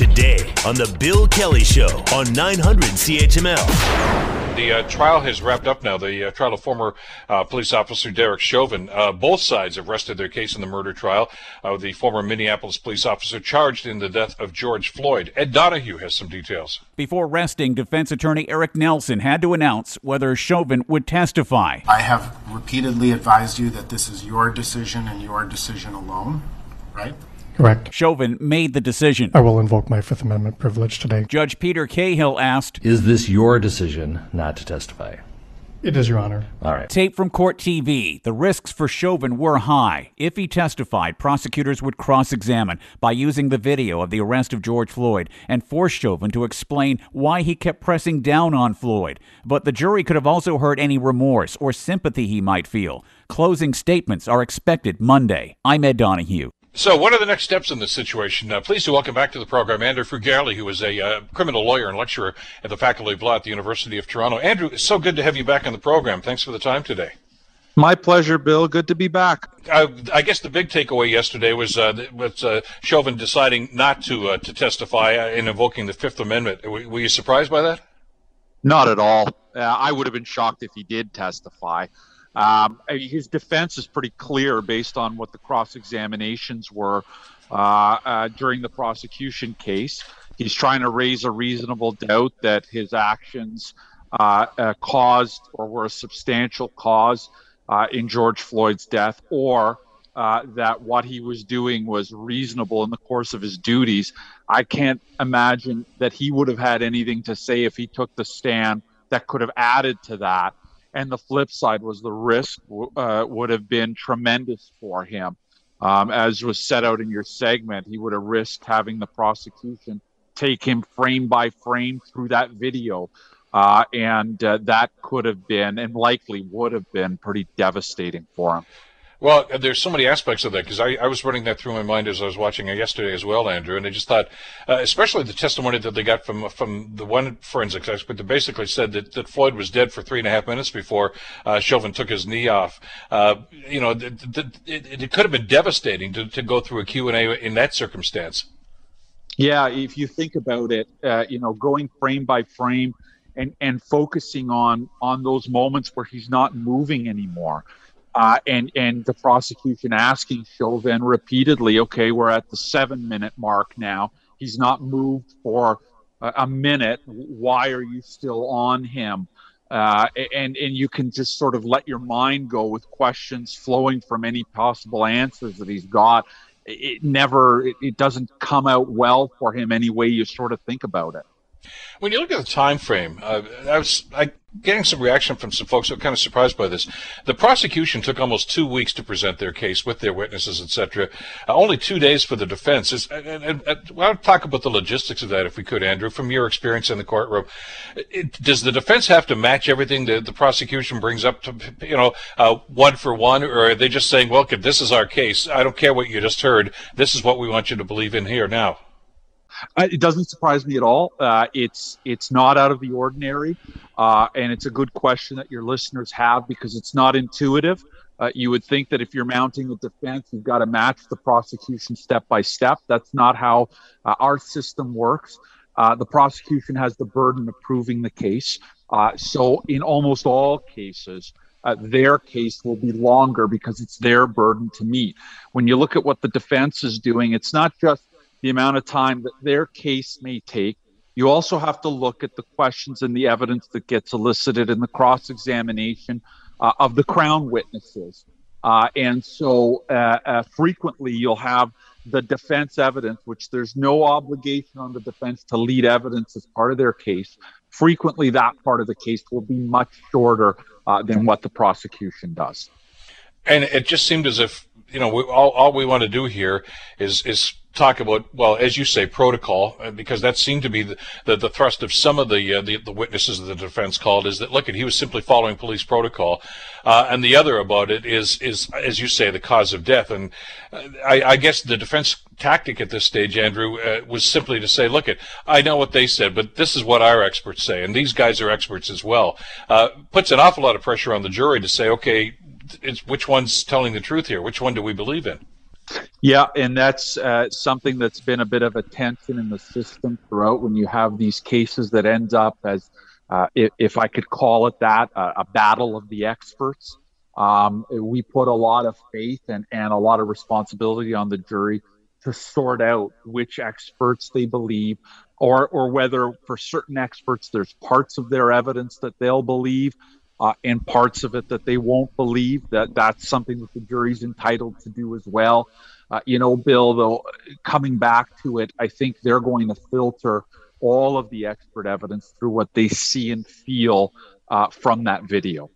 today on The Bill Kelly Show on 900 CHML. The uh, trial has wrapped up now. The uh, trial of former uh, police officer Derek Chauvin. Uh, both sides have rested their case in the murder trial. Uh, the former Minneapolis police officer charged in the death of George Floyd. Ed Donahue has some details. Before resting, defense attorney Eric Nelson had to announce whether Chauvin would testify. I have repeatedly advised you that this is your decision and your decision alone, right? Correct. Chauvin made the decision. I will invoke my Fifth Amendment privilege today. Judge Peter Cahill asked, Is this your decision not to testify? It is, Your Honor. All right. Tape from Court TV. The risks for Chauvin were high. If he testified, prosecutors would cross examine by using the video of the arrest of George Floyd and force Chauvin to explain why he kept pressing down on Floyd. But the jury could have also heard any remorse or sympathy he might feel. Closing statements are expected Monday. I'm Ed Donahue. So, what are the next steps in this situation? Uh, pleased to welcome back to the program Andrew Furgiuele, who is a uh, criminal lawyer and lecturer at the Faculty of Law at the University of Toronto. Andrew, it's so good to have you back on the program. Thanks for the time today. My pleasure, Bill. Good to be back. Uh, I guess the big takeaway yesterday was uh, was uh, Chauvin deciding not to uh, to testify in invoking the Fifth Amendment. Were, were you surprised by that? Not at all. I would have been shocked if he did testify. Um, his defense is pretty clear based on what the cross examinations were uh, uh, during the prosecution case. He's trying to raise a reasonable doubt that his actions uh, uh caused or were a substantial cause uh, in George Floyd's death, or uh, that what he was doing was reasonable in the course of his duties. I can't imagine that he would have had anything to say if he took the stand that could have added to that and the flip side was the risk uh, would have been tremendous for him. Um, as was set out in your segment, he would have risked having the prosecution take him frame by frame through that video. Uh, and uh, that could have been and likely would have been pretty devastating for him. Well, there's so many aspects of that because I, I, was running that through my mind as I was watching it yesterday as well, Andrew, and I just thought, uh, especially the testimony that they got from from the one forensics expert that basically said that, that Floyd was dead for three and a half minutes before uh, Chauvin took his knee off. Uh, you know, it, it, could have been devastating to, to go through a Q and A in that circumstance. Yeah, if you think about it, uh, you know, going frame by frame and and focusing on on those moments where he's not moving anymore uh, and and the prosecution asking Chauvin repeatedly, okay, we're at the seven minute mark now. He's not moved for a, a minute. Why are you still on him? Uh, and and you can just sort of let your mind go with questions flowing from any possible answers that he's got. It never, it, it doesn't come out well for him any way you sort of think about it. When you look at the time frame, uh, I was I, getting some reaction from some folks who are kind of surprised by this. The prosecution took almost two weeks to present their case with their witnesses, etc. Uh, only two days for the defense. Is, and, and, I'll talk about the logistics of that if we could, Andrew, from your experience in the courtroom. It, does the defense have to match everything that the prosecution brings up to, you know, uh, one for one, or are they just saying, "Well, this is our case. I don't care what you just heard. This is what we want you to believe in here now." Uh, it doesn't surprise me at all. Uh, it's it's not out of the ordinary, uh, and it's a good question that your listeners have because it's not intuitive. Uh, you would think that if you're mounting a defense, you've got to match the prosecution step by step. That's not how uh, our system works. Uh, the prosecution has the burden of proving the case. so, in almost all cases, uh, their case will be longer because it's their burden to meet. When you look at what the defense is doing, it's not just the amount of time that their case may take. You also have to look at the questions and the evidence that gets elicited in the cross examination uh, of the Crown witnesses. Uh, and so uh, uh, frequently you'll have the defense evidence, which there's no obligation on the defense to lead evidence as part of their case. Frequently, that part of the case will be much shorter uh, than what the prosecution does. And it just seemed as if you know we, all, all we want to do here is is talk about, well, as you say, protocol, uh, because that seemed to be the, the, the thrust of some of the, uh, the, the witnesses of the defense called is that look, he was simply following police protocol, uh, and the other about it is is as you say, the cause of death, and uh, I, I, guess the defense tactic at this stage, Andrew, uh, was simply to say, look, I know what they said, but this is what our experts say, and these guys are experts as well. Uh, puts an awful lot of pressure on the jury to say, okay, it's which one's telling the truth here, which one do we believe in? Yeah, and that's uh, something that's been a bit of a tension in the system throughout when you have these cases that end up as, uh, if, if, I could call it that, a battle of the experts. Um, we put a lot of faith and, and a lot of responsibility on the jury to sort out which experts they believe, or or whether for certain experts there's parts of their evidence that they'll believe uh, and parts of it that they won't believe. That that's something that the jury's entitled to do as well. Uh, you know, Bill, though, coming back to it, I think they're going to filter all of the expert evidence through what they see and feel uh, from that video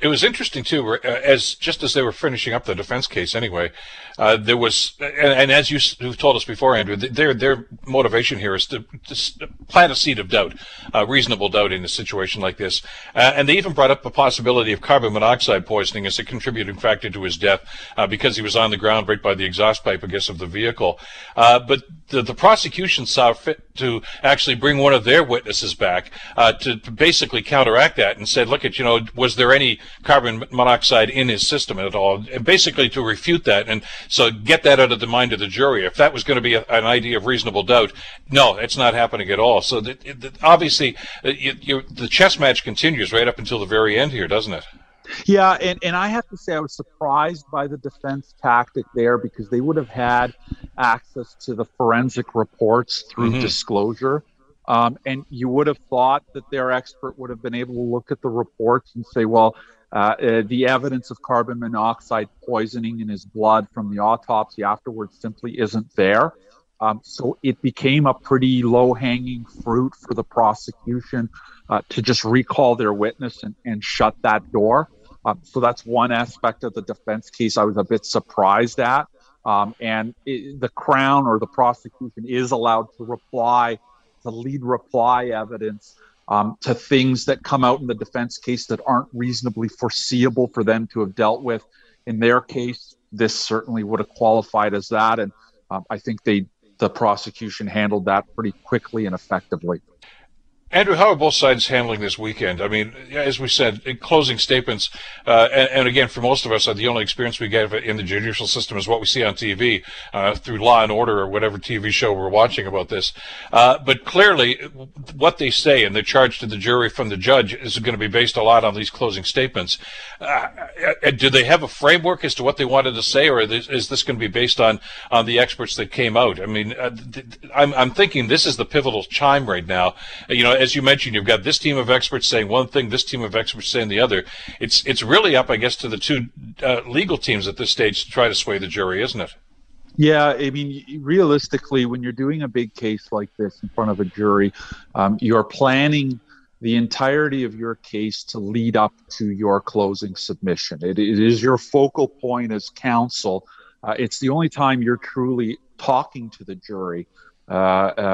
it was interesting too, uh, as just as they were finishing up the defense case. Anyway, uh, there was, and, and, as you have told us before, Andrew, their their motivation here is to, to plant a seed of doubt, uh, reasonable doubt in a situation like this, uh, and they even brought up the possibility of carbon monoxide poisoning as a contributing factor to his death uh, because he was on the ground right by the exhaust pipe, I guess, of the vehicle. Uh, but the, the prosecution saw fit to actually bring one of their witnesses back to, to basically counteract that and said, look at you know, was there any carbon monoxide in his system at all, and basically to refute that. And so get that out of the mind of the jury. If that was going to be a, an idea of reasonable doubt, no, it's not happening at all. So that, that obviously, uh, you, you, the chess match continues right up until the very end here, doesn't it? Yeah, and, and I have to say I was surprised by the defense tactic there because they would have had access to the forensic reports through mm-hmm. disclosure. Um, and you would have thought that their expert would have been able to look at the reports and say, well, uh, uh, the evidence of carbon monoxide poisoning in his blood from the autopsy afterwards simply isn't there. Um, so it became a pretty low hanging fruit for the prosecution uh, to just recall their witness and, and shut that door. Um, so that's one aspect of the defense case I was a bit surprised at. Um, and it, the Crown or the prosecution is allowed to reply to lead reply evidence um, to things that come out in the defense case that aren't reasonably foreseeable for them to have dealt with. In their case, this certainly would have qualified as that, and um, I think they the prosecution handled that pretty quickly and effectively. Andrew, how are both sides handling this weekend? I mean, as we said, in closing statements, uh, and, and, again, for most of us, uh, the only experience we get in the judicial system is what we see on TV uh, through Law and Order or whatever TV show we're watching about this. Uh, but clearly, what they say and the charge to the jury from the judge is going to be based a lot on these closing statements. Uh, uh, do they have a framework as to what they wanted to say, or is this going to be based on on the experts that came out? I mean, I'm, I'm thinking this is the pivotal chime right now. You know as you mentioned, you've got this team of experts saying one thing, this team of experts saying the other. It's it's really up, I guess, to the two uh, legal teams at this stage to try to sway the jury, isn't it? Yeah, I mean, realistically, when you're doing a big case like this in front of a jury, um, you're planning the entirety of your case to lead up to your closing submission. it, it is your focal point as counsel. Uh, it's the only time you're truly talking to the jury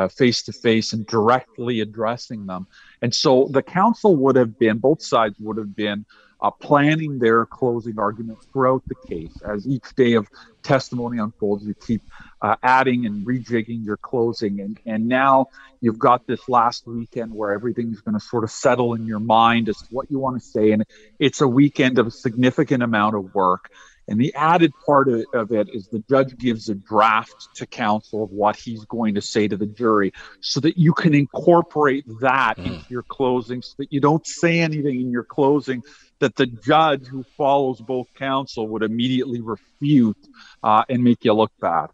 face to face and directly addressing them. And so the counsel would have been, both sides would have been uh, planning their closing arguments throughout the case. As each day of testimony unfolds, you keep uh, adding and rejigging your closing. And, and now you've got this last weekend where everything's going to sort of settle in your mind as to what you want to say. And it's a weekend of a significant amount of work. And the added part of, it is the judge gives a draft to counsel of what he's going to say to the jury so that you can incorporate that mm. into your closing so that you don't say anything in your closing that the judge who follows both counsel would immediately refute uh, and make you look bad.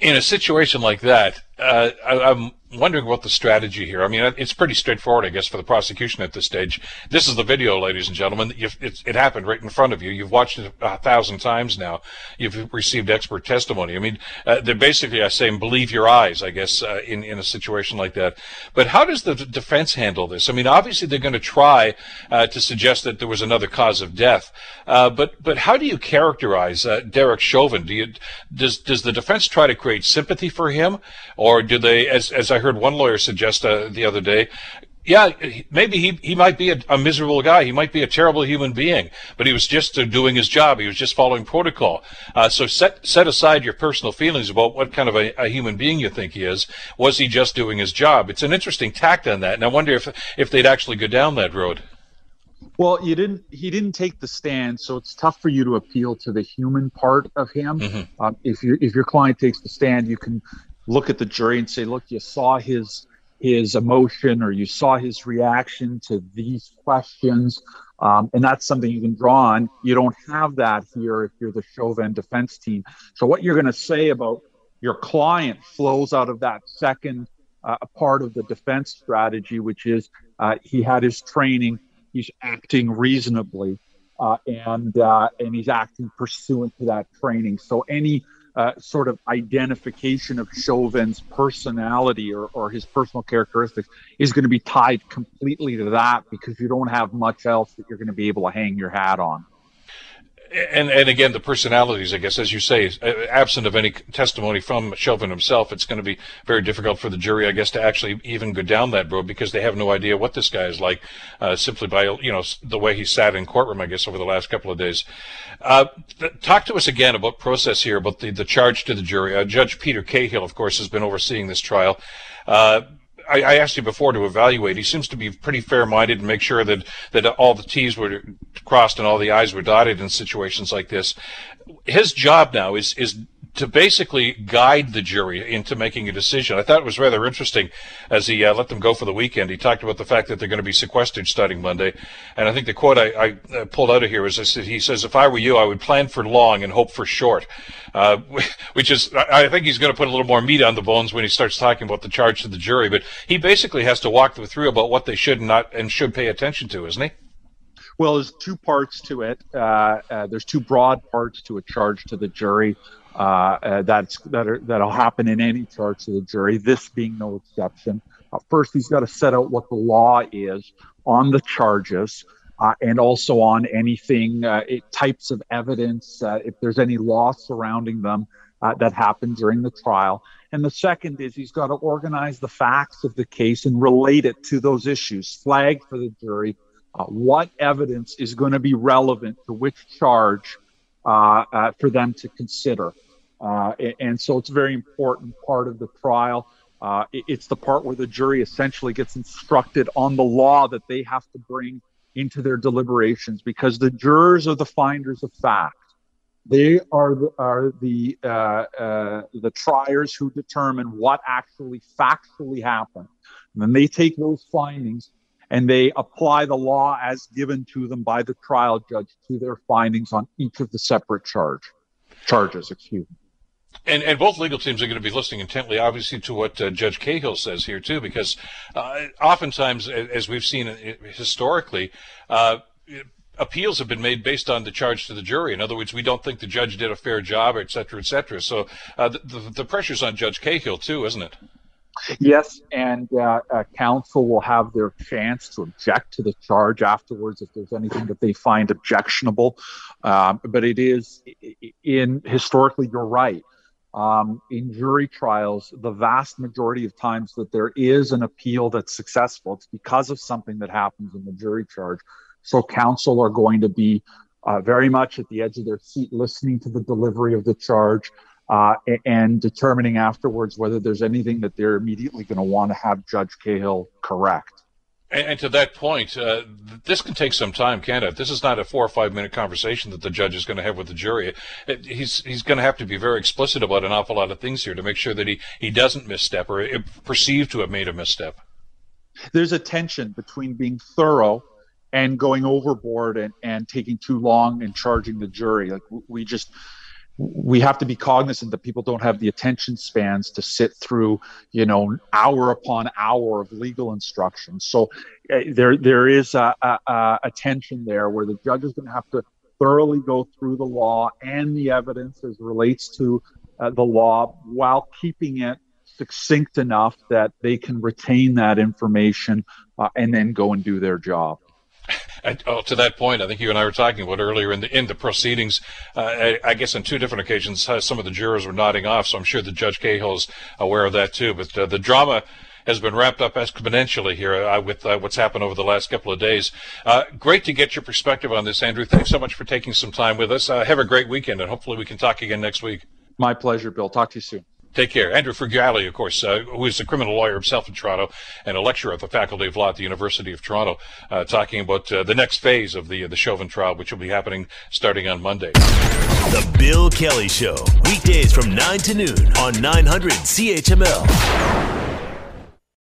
In a situation like that, uh, I, I'm wondering what the strategy here. I mean, it's pretty straightforward, I guess, for the prosecution at this stage. This is the video, ladies and gentlemen. it happened right in front of you. You've watched it a thousand times now. You've received expert testimony. I mean, uh, they're basically I say, believe your eyes, I guess, uh, in in a situation like that. But how does the defense handle this? I mean, obviously they're going to try uh, to suggest that there was another cause of death. Uh, but but how do you characterize uh, Derek Chauvin? Do you does does the defense try to create sympathy for him, or do they, as as I heard one lawyer suggest uh, the other day, yeah, maybe he, he might be a, a, miserable guy. He might be a terrible human being, but he was just uh, doing his job. He was just following protocol. Uh, so set set aside your personal feelings about what kind of a, a, human being you think he is. Was he just doing his job? It's an interesting tact on that, and I wonder if if they'd actually go down that road. Well, you didn't. He didn't take the stand, so it's tough for you to appeal to the human part of him. Mm-hmm. Um, if your if your client takes the stand, you can look at the jury and say, "Look, you saw his his emotion, or you saw his reaction to these questions, um, and that's something you can draw on." You don't have that here if you're the Chauvin defense team. So what you're going to say about your client flows out of that second uh, part of the defense strategy, which is uh, he had his training he's acting reasonably uh, and uh, and he's acting pursuant to that training. So any uh, sort of identification of Chauvin's personality or, or his personal characteristics is going to be tied completely to that because you don't have much else that you're going to be able to hang your hat on and and again the personalities i guess as you say uh, absent of any testimony from chauvin himself it's going to be very difficult for the jury i guess to actually even go down that road because they have no idea what this guy is like uh, simply by you know the way he sat in courtroom i guess over the last couple of days. Uh, talk to us again about process here about the, the charge to the jury. Uh, judge peter cahill of course has been overseeing this trial. Uh, I, I, asked you before to evaluate. He seems to be pretty fair-minded and make sure that that all the T's were crossed and all the I's were dotted in situations like this. His job now is is to basically guide the jury into making a decision. I thought it was rather interesting as he uh, let them go for the weekend. He talked about the fact that they're going to be sequestered starting Monday. And I think the quote I, I pulled out of here was this, he says, if I were you, I would plan for long and hope for short, uh, which is, I think he's going to put a little more meat on the bones when he starts talking about the charge to the jury. But he basically has to walk them through about what they should and not and should pay attention to, isn't he? Well, there's two parts to it. Uh, uh, there's two broad parts to a charge to the jury. Uh, uh, that's that are, that'll happen in any charge to the jury. This being no exception. Uh, first, he's got to set out what the law is on the charges. Uh, and also on anything uh, it, types of evidence, uh, if there's any law surrounding them that happened during the trial. And the second is he's got to organize the facts of the case and relate it to those issues, flag for the jury what evidence is going to be relevant to which charge for them to consider. Uh, and so it's a very important part of the trial. Uh, it's the part where the jury essentially gets instructed on the law that they have to bring into their deliberations because the jurors are the finders of fact. They are the, are the uh, uh, the triers who determine what actually factually happened. And then they take those findings and they apply the law as given to them by the trial judge to their findings on each of the separate charge charges. Excuse me. And, and both legal teams are going to be listening intently, obviously, to what uh, Judge Cahill says here too, because uh, oftentimes, as we've seen historically, uh, appeals have been made based on the charge to the jury. In other words, we don't think the judge did a fair job, et cetera, et cetera. So uh, the, the, the pressure's on Judge Cahill too, isn't it? Yes, and uh, uh, counsel will have their chance to object to the charge afterwards if there's anything that they find objectionable. Um, but it is in historically, you're right um, in jury trials, the vast majority of times that there is an appeal that's successful, it's because of something that happens in the jury charge. So counsel are going to be uh, very much at the edge of their seat, listening to the delivery of the charge uh, and determining afterwards whether there's anything that they're immediately going to want to have Judge Cahill correct. And, and, to that point, uh, this can take some time, can't it? This is not a four or five minute conversation that the judge is going to have with the jury. It, he's he's going to have to be very explicit about an awful lot of things here to make sure that he, he doesn't misstep or perceived to have made a misstep. There's a tension between being thorough and going overboard and, and taking too long and charging the jury. Like we just we have to be cognizant that people don't have the attention spans to sit through, you know, hour upon hour of legal instruction. So uh, there there is a, a, a tension there where the judge is going to have to thoroughly go through the law and the evidence as relates to uh, the law while keeping it succinct enough that they can retain that information uh, and then go and do their job. Oh, to that point, I think you and I were talking about earlier in the in the proceedings. Uh, I, I, guess on two different occasions, uh, some of the jurors were nodding off. So I'm sure the Judge Cahill's aware of that too. But uh, the drama has been wrapped up exponentially here uh, with uh, what's happened over the last couple of days. Uh, great to get your perspective on this, Andrew. Thanks so much for taking some time with us. have a great weekend, and hopefully we can talk again next week. My pleasure, Bill. Talk to you soon. Take care. Andrew Furgiuele, of course, uh, who is a criminal lawyer himself in Toronto and a lecturer at the Faculty of Law at the University of Toronto, uh, talking about uh, the next phase of the the Chauvin trial, which will be happening starting on Monday. The Bill Kelly Show, weekdays from 9 to noon on 900 CHML.